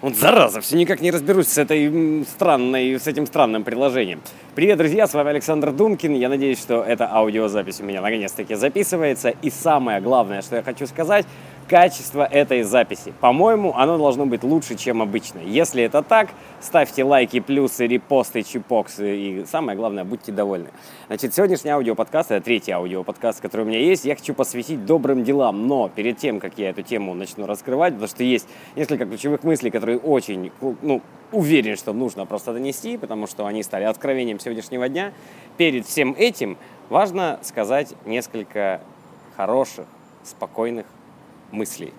Вот зараза, все никак не разберусь с этой странной, с этим странным приложением. Привет, друзья, с вами Александр Думкин. Я надеюсь, что эта аудиозапись у меня наконец-таки записывается. И самое главное, что я хочу сказать, качество этой записи. По-моему, оно должно быть лучше, чем обычно. Если это так, ставьте лайки, плюсы, репосты, чипоксы и самое главное, будьте довольны. Значит, сегодняшний аудиоподкаст, это третий аудиоподкаст, который у меня есть, я хочу посвятить добрым делам. Но перед тем, как я эту тему начну раскрывать, потому что есть несколько ключевых мыслей, которые очень, ну, уверен, что нужно просто донести, потому что они стали откровением сегодняшнего дня. Перед всем этим важно сказать несколько хороших, спокойных мыслей.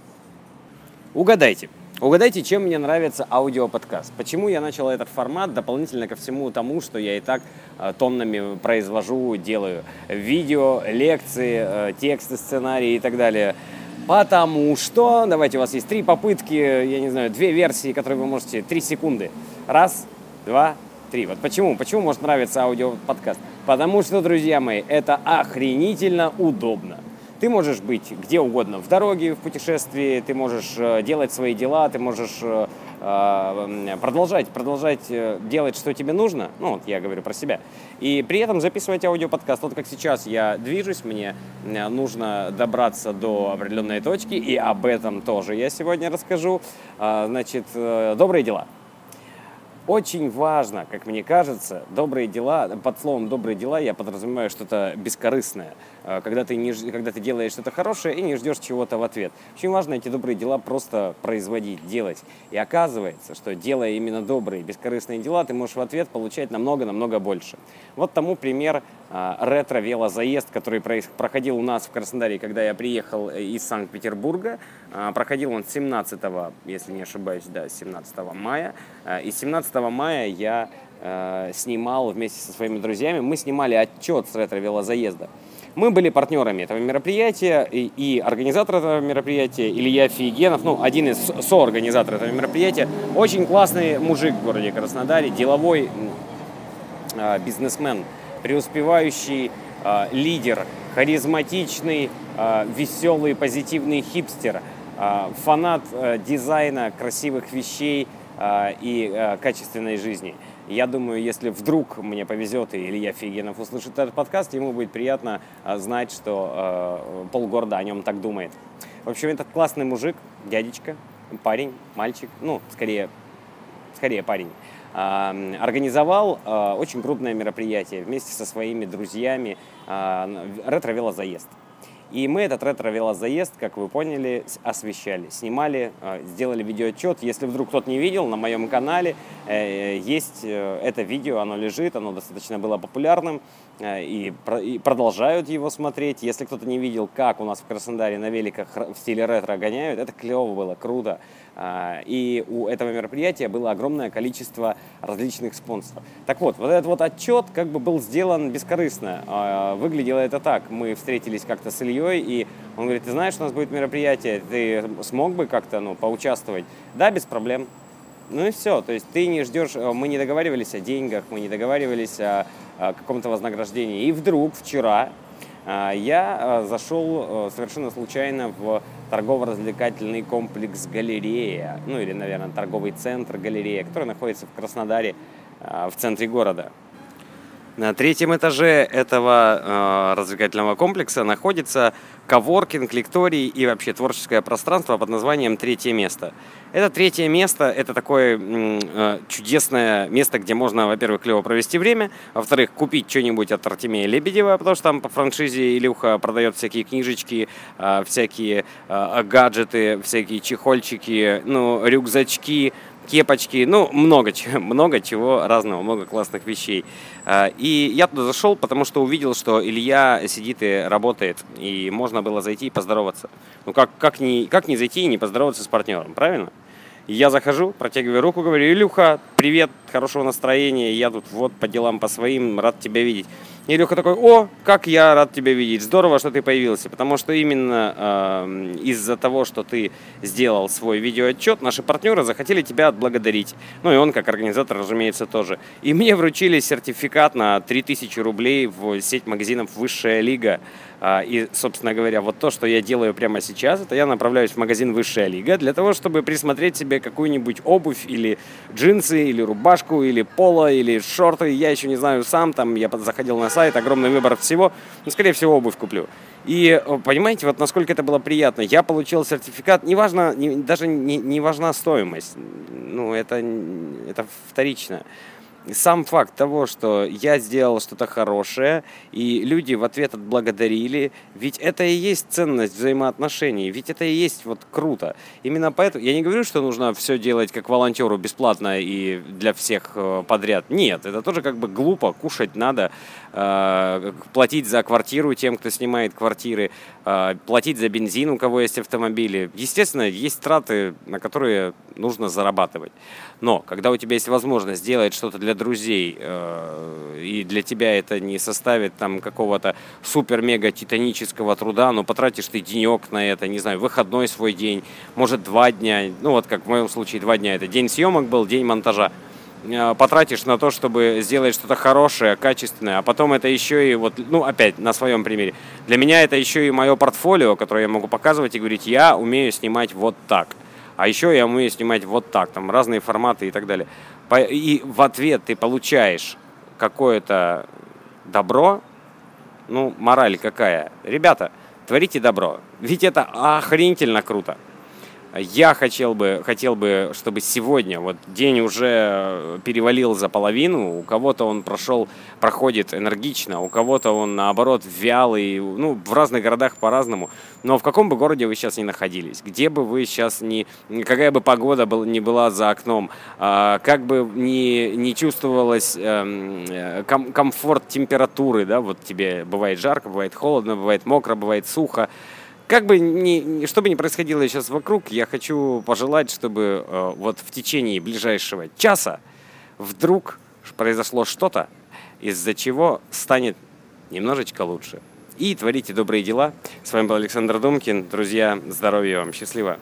Угадайте. Угадайте, чем мне нравится аудиоподкаст. Почему я начал этот формат дополнительно ко всему тому, что я и так э, тоннами произвожу, делаю. Видео, лекции, э, тексты, сценарии и так далее. Потому что, давайте, у вас есть три попытки, я не знаю, две версии, которые вы можете, три секунды. Раз, два, три. Вот почему? Почему может нравиться аудиоподкаст? Потому что, друзья мои, это охренительно удобно. Ты можешь быть где угодно, в дороге, в путешествии, ты можешь э, делать свои дела, ты можешь э, э, продолжать, продолжать делать, что тебе нужно, ну, вот я говорю про себя, и при этом записывать аудиоподкаст. Вот как сейчас я движусь, мне нужно добраться до определенной точки, и об этом тоже я сегодня расскажу. Значит, добрые дела. Очень важно, как мне кажется, добрые дела, под словом добрые дела я подразумеваю что-то бескорыстное, э, когда ты, не, когда ты делаешь что-то хорошее и не ждешь чего-то в ответ. Очень важно эти добрые дела просто производить, делать. И оказывается, что делая именно добрые, бескорыстные дела, ты можешь в ответ получать намного-намного больше. Вот тому пример э, ретро-велозаезд, который проходил у нас в Краснодаре, когда я приехал э, из Санкт-Петербурга. Проходил он 17, если не ошибаюсь, да, 17 мая. И 17 мая я э, снимал вместе со своими друзьями, мы снимали отчет с ретро-велозаезда. Мы были партнерами этого мероприятия, и, и организатор этого мероприятия Илья Фигенов, ну, один из соорганизаторов этого мероприятия, очень классный мужик в городе Краснодаре, деловой э, бизнесмен, преуспевающий э, лидер, харизматичный, э, веселый, позитивный хипстер, э, фанат э, дизайна, красивых вещей – и а, качественной жизни. Я думаю, если вдруг мне повезет, и Илья Фигенов услышит этот подкаст, ему будет приятно а, знать, что полгорода о нем так думает. В общем, этот классный мужик, дядечка, парень, мальчик, ну, скорее, скорее парень, организовал очень крупное мероприятие вместе со своими друзьями ретро-велозаезд. И мы этот ретро-велозаезд, как вы поняли, освещали, снимали, э, сделали видеоотчет. Если вдруг кто-то не видел, на моем канале э, есть э, это видео, оно лежит, оно достаточно было популярным и продолжают его смотреть. Если кто-то не видел, как у нас в Краснодаре на великах в стиле ретро гоняют, это клево было, круто. А, и у этого мероприятия было огромное количество различных спонсоров. Так вот, вот этот вот отчет как бы был сделан бескорыстно. А, выглядело это так. Мы встретились как-то с Ильей, и он говорит, ты знаешь, у нас будет мероприятие, ты смог бы как-то ну, поучаствовать? Да, без проблем. Ну и все. То есть ты не ждешь, э, мы не договаривались о деньгах, мы не договаривались о, о каком-то вознаграждении. И вдруг вчера а, я зашел э, совершенно случайно в торгово-развлекательный комплекс «Галерея», ну или, наверное, торговый центр «Галерея», который находится в Краснодаре, в центре города. На третьем этаже этого э, развлекательного комплекса находится коворкинг, лекторий и вообще творческое пространство под названием «Третье место». Это третье место, это такое э, чудесное место, где можно, во-первых, клево провести время, во-вторых, купить что-нибудь от Артемия Лебедева, потому что там по франшизе Илюха продает всякие книжечки, э, всякие э, гаджеты, всякие чехольчики, ну, рюкзачки, кепочки, ну, много чего, много чего разного, много классных вещей. А, и я туда зашел, потому что увидел, что Илья сидит и работает, и можно было зайти и поздороваться. Ну, как, как, не, как не зайти и не поздороваться с партнером, правильно? я захожу, протягиваю руку, говорю, Илюха, привет, хорошего настроения, я тут вот по делам, по своим, рад тебя видеть. И Илюха такой, о, как я рад тебя видеть, здорово, что ты появился, потому что именно э, из-за того, что ты сделал свой видеоотчет, наши партнеры захотели тебя отблагодарить. Ну и он, как организатор, разумеется, тоже. И мне вручили сертификат на 3000 рублей в сеть магазинов «Высшая лига». А, и, собственно говоря, вот то, что я делаю прямо сейчас, это я направляюсь в магазин «Высшая лига» для того, чтобы присмотреть себе какую-нибудь обувь или джинсы, или рубашку, или поло, или шорты. Я еще не знаю сам, там я заходил на сайт, огромный выбор всего. Ну, скорее всего, обувь куплю. И понимаете, вот насколько это было приятно. Я получил сертификат, неважно, не, даже не, не важна стоимость. Ну, это, это вторично сам факт того, что я сделал что-то хорошее, и люди в ответ отблагодарили, ведь это и есть ценность взаимоотношений, ведь это и есть вот круто. Именно поэтому я не говорю, что нужно все делать как волонтеру бесплатно и для всех э, подряд. Нет, это тоже как бы глупо, кушать надо, платить за квартиру тем, кто снимает квартиры, э, платить за бензин, у кого есть автомобили. Естественно, есть траты, на которые нужно зарабатывать. Но когда у тебя есть возможность сделать что-то для друзей, э, и для тебя это не составит там какого-то супер-мега титанического труда, но потратишь ты денек на это, не знаю, выходной свой день, может два дня, ну вот как в моем случае два дня, это день съемок был, день монтажа, э, потратишь на то, чтобы сделать что-то хорошее, качественное, а потом это еще и вот, ну опять на своем примере, для меня это еще и мое портфолио, которое я могу показывать и говорить, я умею снимать вот так. А еще я умею снимать вот так, там разные форматы и так далее. И в ответ ты получаешь какое-то добро, ну, мораль какая. Ребята, творите добро. Ведь это охренительно круто. Я хотел бы, хотел бы, чтобы сегодня, вот день уже перевалил за половину, у кого-то он прошел, проходит энергично, у кого-то он, наоборот, вялый, ну, в разных городах по-разному. Но в каком бы городе вы сейчас ни находились, где бы вы сейчас ни, какая бы погода был, ни была за окном, а, как бы ни, не чувствовалось эм, ком, комфорт температуры, да, вот тебе бывает жарко, бывает холодно, бывает мокро, бывает сухо, как бы ни, что бы ни происходило сейчас вокруг, я хочу пожелать, чтобы э, вот в течение ближайшего часа вдруг произошло что-то, из-за чего станет немножечко лучше. И творите добрые дела. С вами был Александр Думкин. Друзья, здоровья вам, счастливо.